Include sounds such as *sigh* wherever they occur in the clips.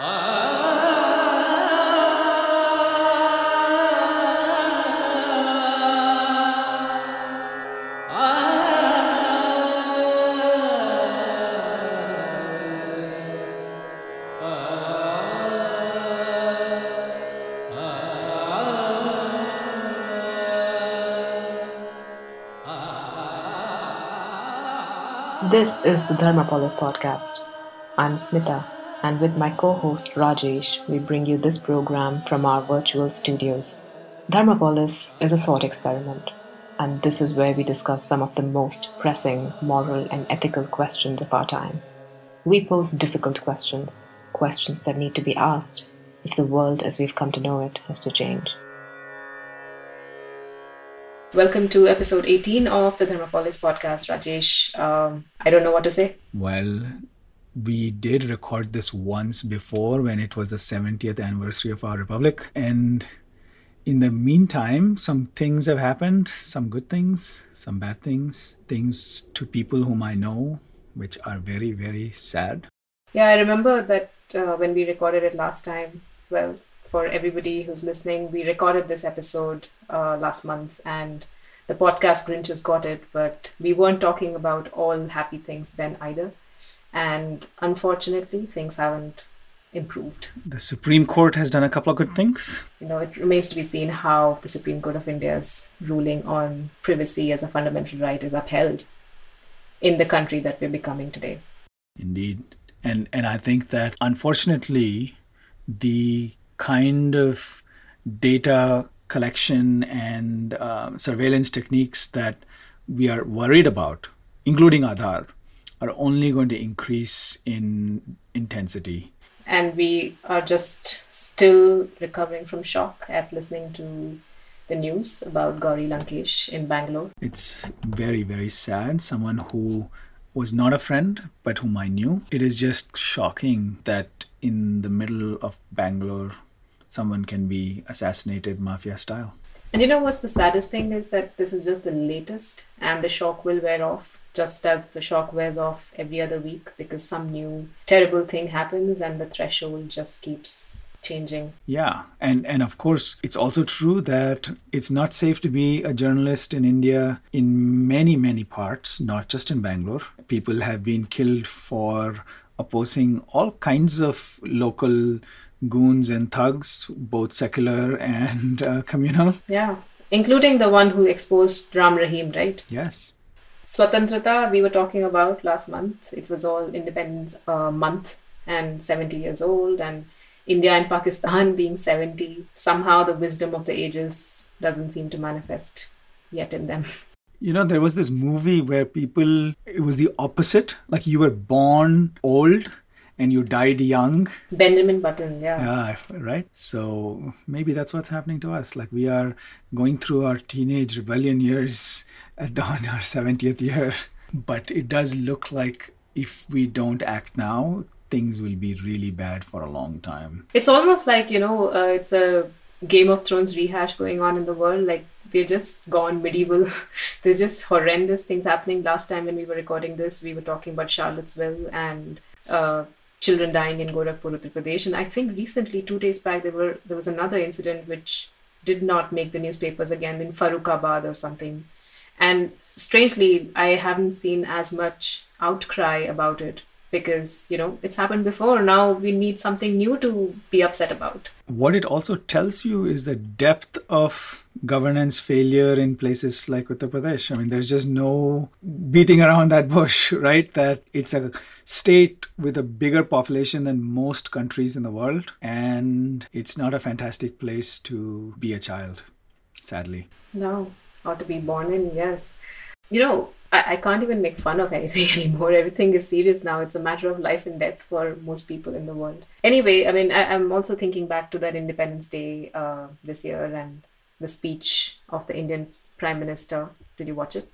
This is the Dharmapolis podcast. I'm Smitha, and with my co host Rajesh, we bring you this program from our virtual studios. Dharmapolis is a thought experiment, and this is where we discuss some of the most pressing moral and ethical questions of our time. We pose difficult questions, questions that need to be asked if the world as we've come to know it has to change. Welcome to episode 18 of the Dharmapolis podcast, Rajesh. Um, I don't know what to say. Well, we did record this once before when it was the 70th anniversary of our republic. And in the meantime, some things have happened some good things, some bad things, things to people whom I know, which are very, very sad. Yeah, I remember that uh, when we recorded it last time, well, for everybody who's listening, we recorded this episode uh, last month and the podcast Grinches got it, but we weren't talking about all happy things then either. And unfortunately, things haven't improved. The Supreme Court has done a couple of good things. You know, it remains to be seen how the Supreme Court of India's ruling on privacy as a fundamental right is upheld in the country that we're becoming today. Indeed. And and I think that unfortunately the kind of data collection and uh, surveillance techniques that we are worried about, including Aadhaar, are only going to increase in intensity. And we are just still recovering from shock at listening to the news about Gauri Lankesh in Bangalore. It's very, very sad. Someone who was not a friend, but whom I knew. It is just shocking that in the middle of Bangalore, someone can be assassinated mafia style. And you know what's the saddest thing is that this is just the latest and the shock will wear off just as the shock wears off every other week because some new terrible thing happens and the threshold just keeps changing. Yeah. And and of course it's also true that it's not safe to be a journalist in India in many many parts, not just in Bangalore. People have been killed for opposing all kinds of local goons and thugs, both secular and uh, communal. Yeah, including the one who exposed Ram Rahim, right? Yes. Swatantrata, we were talking about last month. It was all Independence uh, Month and 70 years old, and India and Pakistan *laughs* being 70. Somehow the wisdom of the ages doesn't seem to manifest yet in them. *laughs* You know, there was this movie where people, it was the opposite. Like you were born old and you died young. Benjamin Button, yeah. Yeah, right. So maybe that's what's happening to us. Like we are going through our teenage rebellion years *laughs* at dawn our 70th year. But it does look like if we don't act now, things will be really bad for a long time. It's almost like, you know, uh, it's a Game of Thrones rehash going on in the world. Like we're just gone medieval. *laughs* There's just horrendous things happening. Last time when we were recording this, we were talking about Charlottesville and uh, children dying in Gorakhpur, Uttar Pradesh. And I think recently, two days back, there were there was another incident which did not make the newspapers again in Farrukhabad or something. And strangely, I haven't seen as much outcry about it because you know it's happened before. Now we need something new to be upset about. What it also tells you is the depth of governance failure in places like uttar pradesh. I mean there's just no beating around that bush *laughs* right? That it's a state with a bigger population than most countries in the world and it's not a fantastic place to be a child sadly. No or to be born in yes. You know I, I can't even make fun of anything *laughs* anymore. Everything is serious now. It's a matter of life and death for most people in the world. Anyway, I mean, I, am also thinking back to that Independence Day uh, this year and the speech of the Indian Prime Minister. Did you watch it?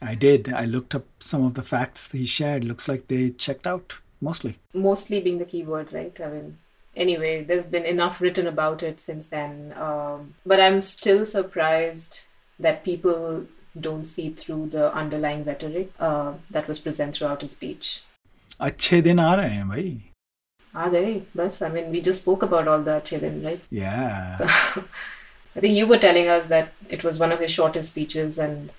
I did. I looked up some of the facts he shared. Looks like they checked out mostly. Mostly being the key word, right? I mean, anyway, there's been enough written about it since then. Um, but I'm still surprised that people don't see through the underlying rhetoric uh, that was present throughout his speech. अच्छे दिन आ रहे हैं भाई आ गए बस I mean we just spoke about all the अच्छे दिन right Yeah. I think you were telling us that it was one of his shortest speeches, and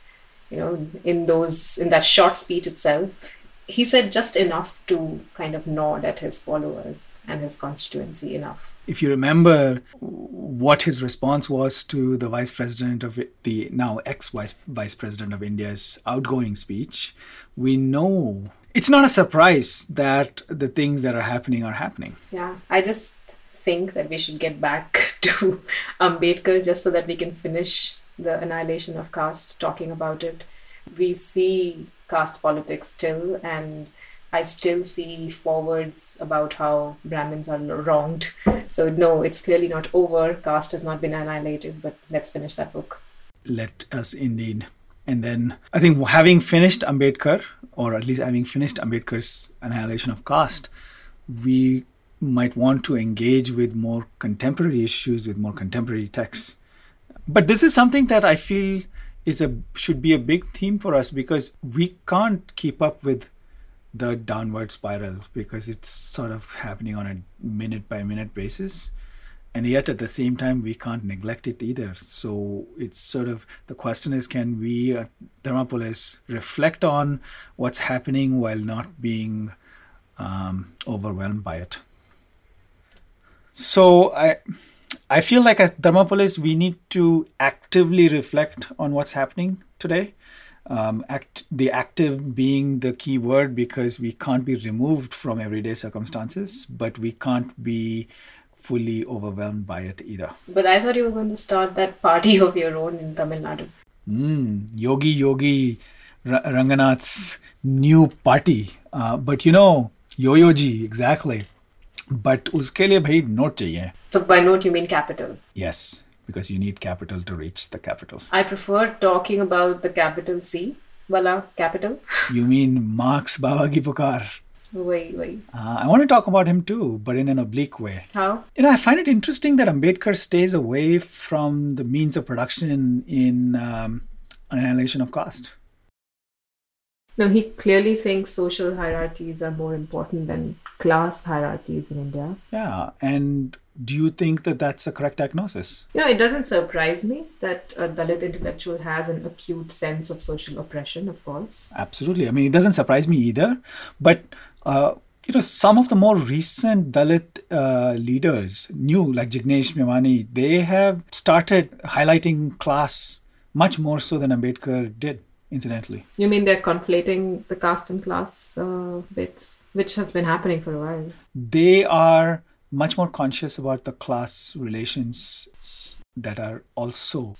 you know, in those in that short speech itself, he said just enough to kind of nod at his followers and his constituency enough. if you remember what his response was to the vice president of the now ex vice president of India's outgoing speech, we know it's not a surprise that the things that are happening are happening. Yeah, I just think that we should get back *laughs* to Ambedkar just so that we can finish the annihilation of caste, talking about it. We see caste politics still, and I still see forwards about how Brahmins are wronged. So, no, it's clearly not over. Caste has not been annihilated, but let's finish that book. Let us indeed. And then I think having finished Ambedkar, or at least having finished Ambedkar's annihilation of caste, we might want to engage with more contemporary issues with more contemporary texts. But this is something that I feel is a should be a big theme for us because we can't keep up with the downward spiral because it's sort of happening on a minute by minute basis. And yet at the same time we can't neglect it either. So it's sort of the question is can we at Dharmapolis reflect on what's happening while not being um, overwhelmed by it? So i i feel like at Dharmapolis we need to actively reflect on what's happening today um, act, the active being the key word because we can't be removed from everyday circumstances but we can't be fully overwhelmed by it either. But I thought you were going to start that party *laughs* of your own in Tamil Nadu. Mm, Yogi Yogi R- Ranganath's new party. Uh, but you know, Yo-Yo ji, exactly. But उसके लिए भाई note चाहिए. So, by note, you mean capital. Yes, because you need capital to reach the capital. I prefer talking about the capital C, wala capital. You mean Marx Baba Pukar. Wait, wait. Uh, I want to talk about him too, but in an oblique way. How? You know, I find it interesting that Ambedkar stays away from the means of production in, um, annihilation of caste. No, he clearly thinks social hierarchies are more important than class hierarchies in India. Yeah, and do you think that that's a correct diagnosis? You know, it doesn't surprise me that a Dalit intellectual has an acute sense of social oppression, of course. Absolutely. I mean, it doesn't surprise me either. But, uh, you know, some of the more recent Dalit uh, leaders, new, like Jignesh Mevani, they have started highlighting class much more so than Ambedkar did, incidentally. You mean they're conflating the caste and class uh, bits, which has been happening for a while? They are much more conscious about the class relations that are also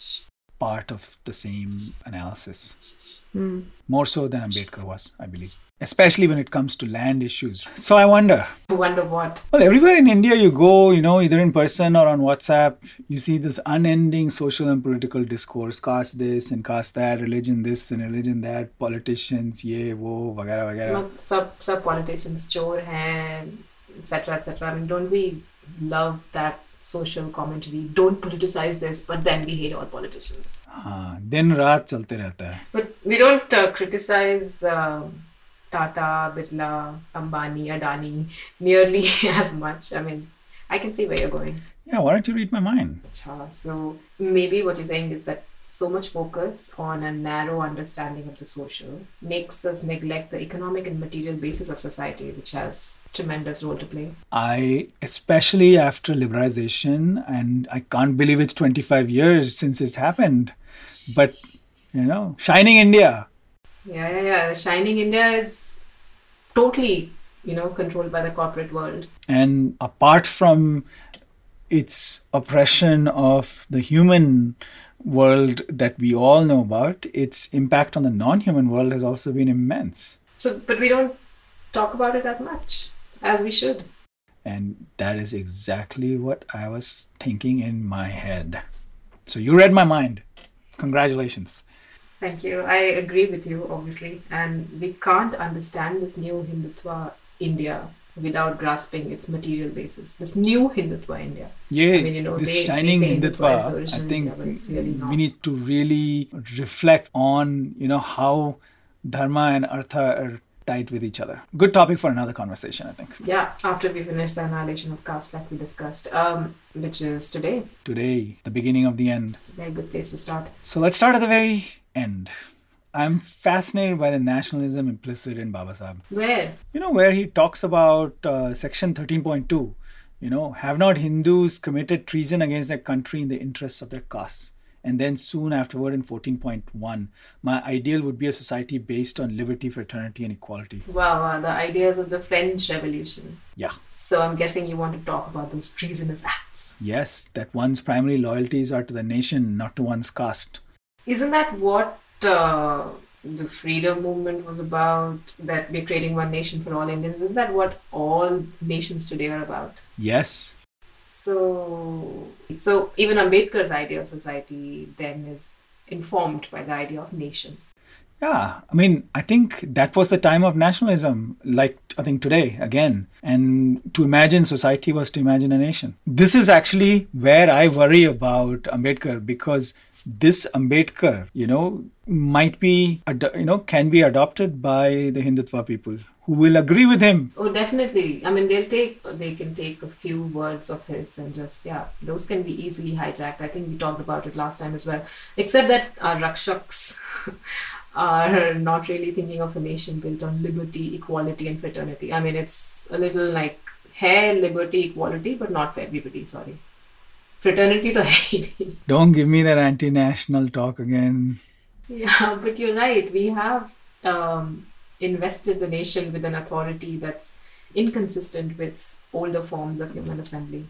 part of the same analysis. Hmm. More so than Ambedkar was, I believe. Especially when it comes to land issues. So I wonder. I wonder what. Well, everywhere in India you go, you know, either in person or on WhatsApp, you see this unending social and political discourse. Caste this and caste that, religion this and religion that, politicians, ye, wo, vagara, vagara. Sub sub politicians chor hai, etc. etc. I mean, don't we love that social commentary? Don't politicize this, but then we hate all politicians. हाँ दिन रात चलते रहता है But we don't uh, criticize uh, Tata, Birla, Ambani, Adani nearly *laughs* as much. I mean, I can see where you're going. Yeah, why don't you read my mind? Acha, So maybe what you're saying is that so much focus on a narrow understanding of the social makes us neglect the economic and material basis of society, which has tremendous role to play. I, especially after liberalization, and I can't believe it's 25 years since it's happened, but you know, shining India. Yeah, yeah, yeah. The Shining India is totally, you know, controlled by the corporate world. And apart from its oppression of the human world that we all know about, its impact on the non human world has also been immense. So, but we don't talk about it as much as we should. And that is exactly what I was thinking in my head. So you read my mind. Congratulations. Thank you. I agree with you, obviously. And we can't understand this new Hindutva India without grasping its material basis. This new Hindutva India. Yeah, I mean, you know, this they- they shining say Hindutva Hindutva, I think India, really we need to really reflect on, you know, how dharma and artha are tied with each other. Good topic for another conversation, I think. Yeah, after we finish the annihilation of caste, like we discussed, um, which is today. Today, the beginning of the end. It's a very good place to start. So let's start at the very end. I'm fascinated by the nationalism implicit in Baba Sahib. Where? You know, where he talks about uh, section 13.2, you know, have not Hindus committed treason against their country in the interests of their caste? And then soon afterward in 14.1, my ideal would be a society based on liberty, fraternity, and equality. Wow, wow, the ideas of the French Revolution. Yeah. So I'm guessing you want to talk about those treasonous acts. Yes, that one's primary loyalties are to the nation, not to one's caste. Isn't that what uh, the freedom movement was about? That we're creating one nation for all Indians. Isn't that what all nations today are about? Yes. So, so even Ambedkar's idea of society then is informed by the idea of nation. Yeah, I mean, I think that was the time of nationalism, like I think today again. And to imagine society was to imagine a nation. This is actually where I worry about Ambedkar because this Ambedkar, you know, might be, you know, can be adopted by the Hindutva people who will agree with him. Oh, definitely. I mean, they'll take, they can take a few words of his and just, yeah, those can be easily hijacked. I think we talked about it last time as well. Except that our Rakshaks *laughs* are not really thinking of a nation built on liberty, equality, and fraternity. I mean, it's a little like hair, liberty, equality, but not for everybody, sorry. Fraternity to hai Don't give me that anti national talk again. Yeah, but you're right. We have um, invested the nation with an authority that's inconsistent with older forms of human assembly.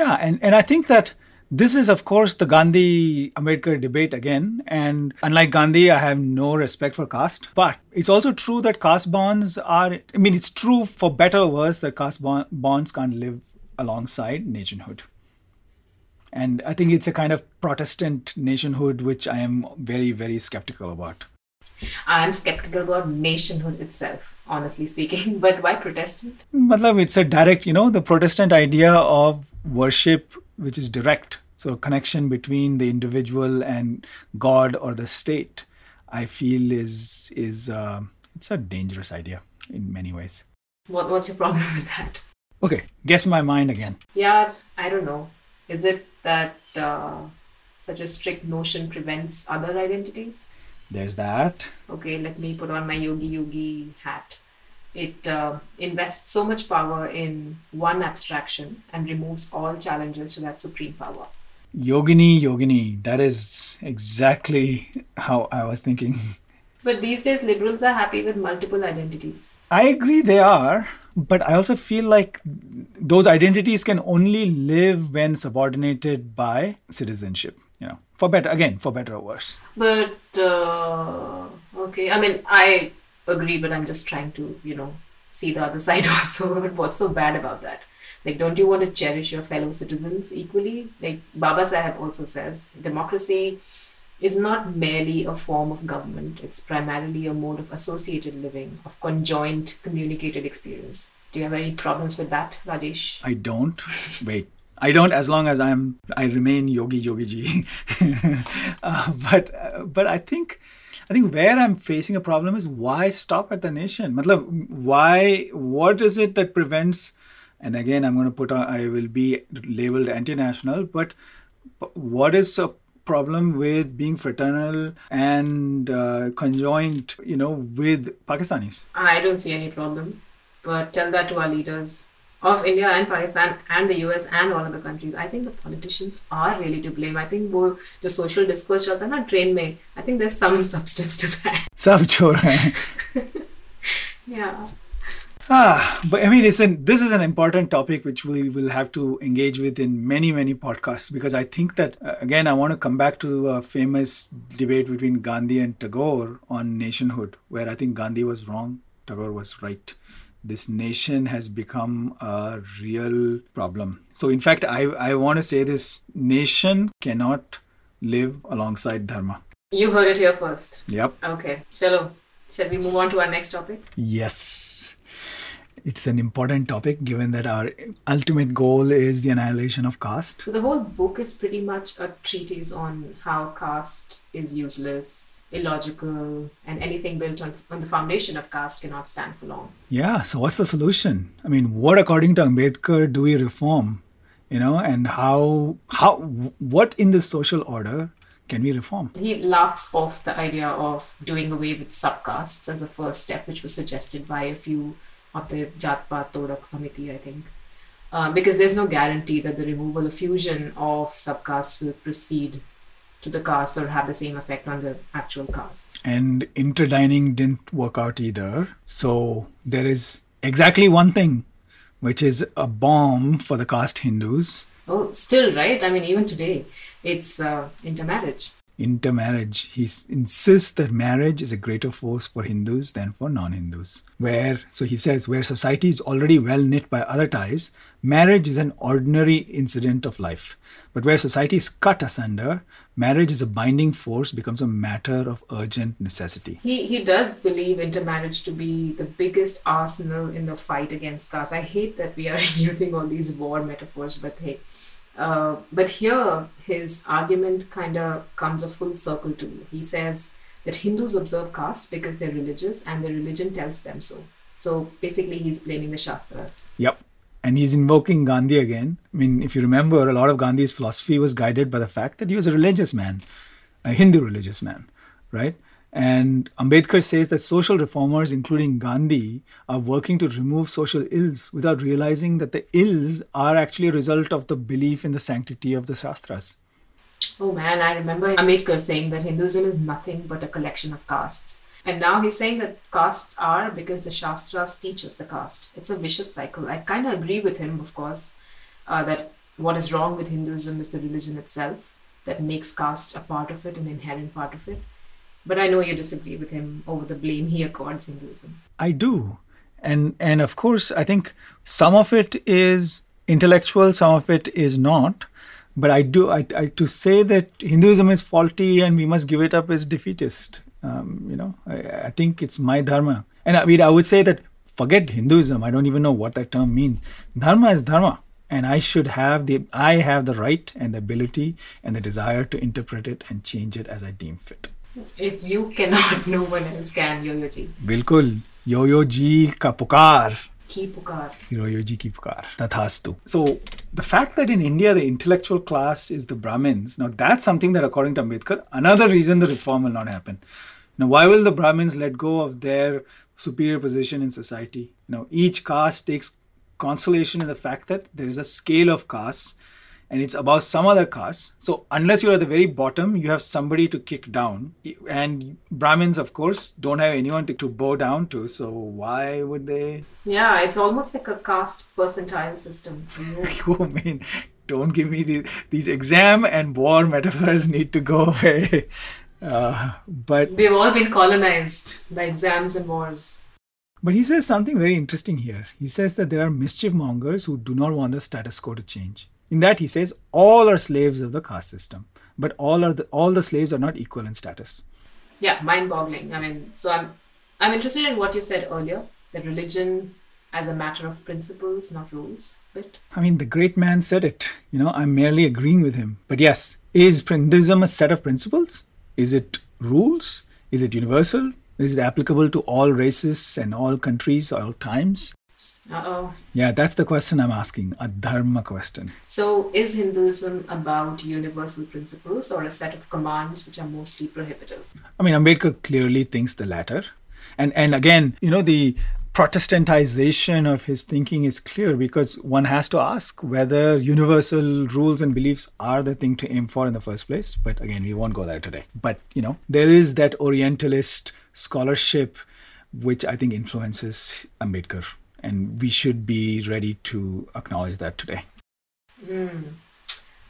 Yeah, and, and I think that this is, of course, the Gandhi Ambedkar debate again. And unlike Gandhi, I have no respect for caste. But it's also true that caste bonds are, I mean, it's true for better or worse that caste bonds can't live alongside nationhood. And I think it's a kind of Protestant nationhood, which I am very, very skeptical about. I'm skeptical about nationhood itself, honestly speaking. *laughs* But why Protestant? Matlab, it's a direct, you know, the Protestant idea of worship, which is direct. So, connection between the individual and God or the state, I feel is is uh, it's a dangerous idea in many ways. What what's your problem *laughs* with that? Okay, guess my mind again. Yeah, I don't know. Is it that uh, such a strict notion prevents other identities? There's that. Okay, let me put on my yogi yogi hat. It uh, invests so much power in one abstraction and removes all challenges to that supreme power. Yogini, yogini. That is exactly how I was thinking. But these days, liberals are happy with multiple identities. I agree, they are. But I also feel like those identities can only live when subordinated by citizenship. You know, for better again, for better or worse. But uh, okay, I mean, I agree, but I'm just trying to, you know, see the other *laughs* side also. But what's so bad about that? Like, don't you want to cherish your fellow citizens equally? Like Baba Sahib also says, democracy is not merely a form of government, it's primarily a mode of associated living, of conjoined communicated experience. Do you have any problems with that, Rajesh? I don't. Wait. I don't as long as I'm I remain yogi yogi ji. *laughs* uh, but uh, but I think I think where I'm facing a problem is why stop at the nation? Matlab, why what is it that prevents and again I'm going to put on I will be labeled anti-national but what is a problem with being fraternal and uh, conjoined, you know, with Pakistanis? I don't see any problem, but tell that to our leaders of India and Pakistan and the US and all other countries. I think the politicians are really to blame. I think वो the social discourse चलता है ना train में, I think there's some *laughs* substance to that. सब छोड़ रहे *laughs* Yeah. Ah, but I mean, it's an, this is an important topic which we will have to engage with in many, many podcasts because I think that, uh, again, I want to come back to a famous debate between Gandhi and Tagore on nationhood, where I think Gandhi was wrong, Tagore was right. This nation has become a real problem. So, in fact, I, I want to say this nation cannot live alongside Dharma. You heard it here first. Yep. Okay. Chalo. Shall we move on to our next topic? Yes it's an important topic given that our ultimate goal is the annihilation of caste. So the whole book is pretty much a treatise on how caste is useless, illogical, and anything built on, on the foundation of caste cannot stand for long. Yeah, so what's the solution? I mean, what according to Ambedkar do we reform? You know, and how how what in the social order can we reform? He laughs off the idea of doing away with subcastes as a first step, which was suggested by a few of the Jatpat Todak Samiti, I think. Uh, because there's no guarantee that the removal of fusion of subcastes will proceed to the castes or have the same effect on the actual castes. And interdining didn't work out either. So there is exactly one thing, which is a bomb for the caste Hindus. Oh, still, right? I mean, even today it's uh, intermarriage. Intermarriage. He insists that marriage is a greater force for Hindus than for non Hindus. Where, so he says, where society is already well knit by other ties, marriage is an ordinary incident of life. But where society is cut asunder, marriage is a binding force, becomes a matter of urgent necessity. He, he does believe intermarriage to be the biggest arsenal in the fight against caste. I hate that we are *laughs* using all these war metaphors, but hey, uh, but here, his argument kind of comes a full circle to too. He says that Hindus observe caste because they're religious and their religion tells them so. So basically, he's blaming the Shastras. Yep. And he's invoking Gandhi again. I mean, if you remember, a lot of Gandhi's philosophy was guided by the fact that he was a religious man, a Hindu religious man, right? And Ambedkar says that social reformers, including Gandhi, are working to remove social ills without realizing that the ills are actually a result of the belief in the sanctity of the Shastras. Oh man, I remember Ambedkar saying that Hinduism is nothing but a collection of castes. And now he's saying that castes are because the Shastras teach us the caste. It's a vicious cycle. I kind of agree with him, of course, uh, that what is wrong with Hinduism is the religion itself that makes caste a part of it, an inherent part of it. But I know you disagree with him over the blame he accords Hinduism. I do. And and of course I think some of it is intellectual, some of it is not. But I do I, I to say that Hinduism is faulty and we must give it up is defeatist. Um, you know, I, I think it's my dharma. And I mean I would say that forget Hinduism. I don't even know what that term means. Dharma is dharma and i should have the i have the right and the ability and the desire to interpret it and change it as i deem fit if you cannot, *laughs* no one else can, Yo-Yo ji. बिल्कुल yo-yo जी का पुकार की पुकार Yo-Yo ji ki pukar. Tathastu. So the fact that in India the intellectual class is the Brahmins, now that's something that according to Ambedkar, another reason the reform will not happen. Now why will the Brahmins let go of their superior position in society? You know, each caste takes consolation in the fact that there is a scale of castes and it's about some other caste. So unless you're at the very bottom, you have somebody to kick down. And Brahmins, of course, don't have anyone to, to bow down to. So why would they? Yeah, it's almost like a caste percentile system. *laughs* I mean, don't give me these, these exam and war metaphors need to go away. Uh, but we've all been colonized by exams and wars. But he says something very interesting here. He says that there are mischief mongers who do not want the status quo to change. In that he says all are slaves of the caste system, but all are the, all the slaves are not equal in status. Yeah, mind-boggling. I mean, so I'm I'm interested in what you said earlier that religion as a matter of principles, not rules. But I mean, the great man said it. You know, I'm merely agreeing with him. But yes, is Hinduism a set of principles? Is it rules? Is it universal? Is it applicable to all races and all countries, all times? Uh-oh. Yeah, that's the question I'm asking, a dharma question. So, is Hinduism about universal principles or a set of commands which are mostly prohibitive? I mean, Ambedkar clearly thinks the latter. And and again, you know, the Protestantization of his thinking is clear because one has to ask whether universal rules and beliefs are the thing to aim for in the first place. But again, we won't go there today. But, you know, there is that Orientalist scholarship which I think influences Ambedkar and we should be ready to acknowledge that today. Mm.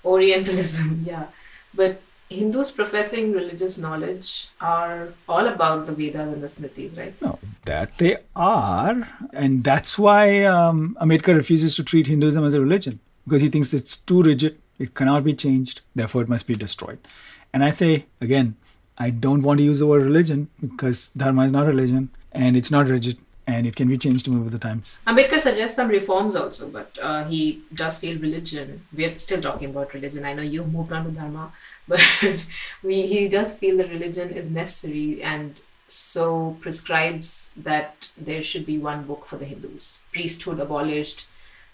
Orientalism, *laughs* yeah. But Hindus professing religious knowledge are all about the Vedas and the Smritis, right? No, that they are. And that's why um, Ambedkar refuses to treat Hinduism as a religion because he thinks it's too rigid, it cannot be changed, therefore it must be destroyed. And I say, again, I don't want to use the word religion because Dharma is not religion and it's not rigid and it can be changed to move with the times. Ambedkar suggests some reforms also, but uh, he does feel religion. We're still talking about religion. I know you've moved on to dharma, *laughs* but we, he does feel that religion is necessary and so prescribes that there should be one book for the Hindus. Priesthood abolished,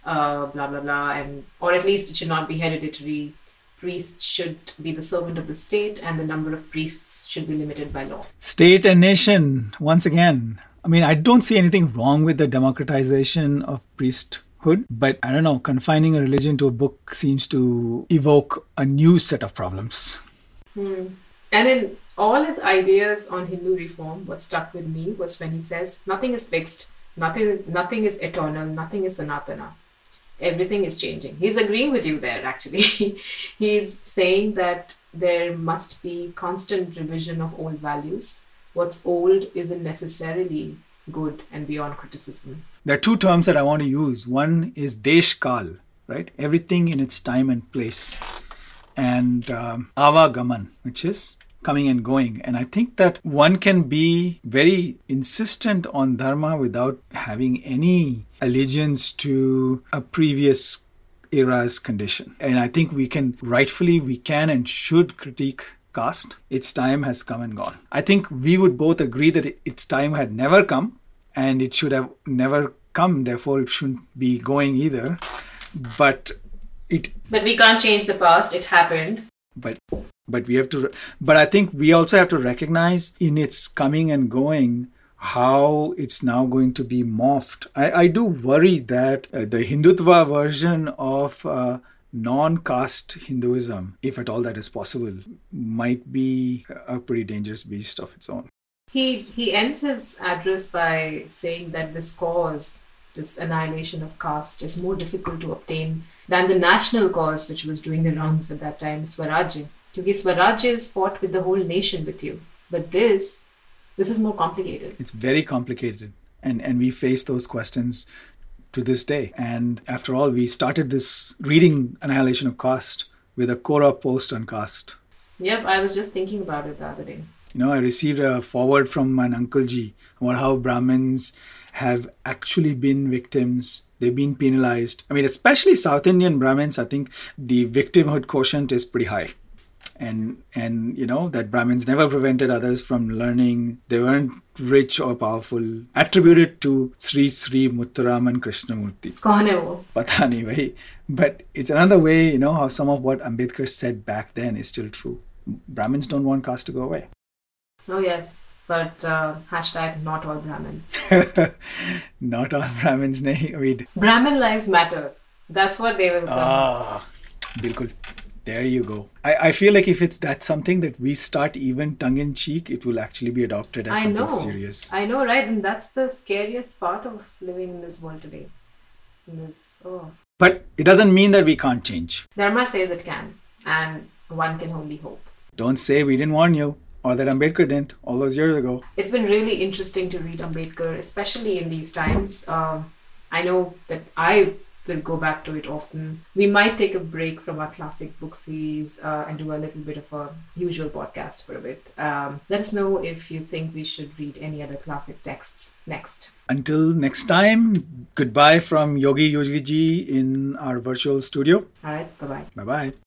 uh, blah blah blah, and or at least it should not be hereditary. Priests should be the servant of the state, and the number of priests should be limited by law. State and nation, once again. I mean, I don't see anything wrong with the democratization of priesthood, but I don't know, confining a religion to a book seems to evoke a new set of problems. Hmm. And in all his ideas on Hindu reform, what stuck with me was when he says, nothing is fixed, nothing is, nothing is eternal, nothing is sanatana everything is changing. He's agreeing with you there, actually. *laughs* He's saying that there must be constant revision of old values. What's old isn't necessarily good and beyond criticism. There are two terms that I want to use. One is deshkal, right? Everything in its time and place. And um, avagaman, which is coming and going. And I think that one can be very insistent on Dharma without having any allegiance to a previous era's condition. And I think we can, rightfully, we can and should critique caste. Its time has come and gone. I think we would both agree that its time had never come and it should have never come, therefore, it shouldn't be going either. But it. But we can't change the past, it happened. But but we have to but i think we also have to recognize in its coming and going how it's now going to be morphed i, I do worry that uh, the hindutva version of uh, non-caste hinduism if at all that is possible might be a pretty dangerous beast of its own he he ends his address by saying that this cause this annihilation of caste is more difficult to obtain than the national cause which was doing the rounds at that time swaraj Kyunki Swarajya is fought with the whole nation with you. But this, this is more complicated. It's very complicated. And, and we face those questions to this day. And after all, we started this reading Annihilation of Caste with a Quora post on caste. Yep, I was just thinking about it the other day. You know, I received a forward from an uncle ji about how Brahmins have actually been victims. They've been penalized. I mean, especially South Indian Brahmins, I think the victimhood quotient is pretty high and and you know that brahmins never prevented others from learning. They weren't rich or powerful. Attributed to sri sri mutturaman krishnamurti. pata nahi bhai but it's another way you know how some of what ambedkar said back then is still true. Brahmins don't want caste to go away. Oh yes. But uh, hashtag not all brahmins. *laughs* Not all brahmins nahi I mean, brahmin lives matter. That's what they will Ah, bilkul. There you go. I, I feel like if it's that something that we start even tongue in cheek, it will actually be adopted as I something know. serious. I know, right? And that's the scariest part of living in this world today. In this, oh. But it doesn't mean that we can't change. Dharma says it can, and one can only hope. Don't say we didn't warn you or that Ambedkar didn't all those years ago. It's been really interesting to read Ambedkar, especially in these times. Um, I know that I we'll go back to it often. We might take a break from our classic book series uh, and do a little bit of a usual podcast for a bit. Um, let us know if you think we should read any other classic texts next. Until next time, goodbye from Yogi Yogi Ji in our virtual studio. All right, bye bye. Bye bye.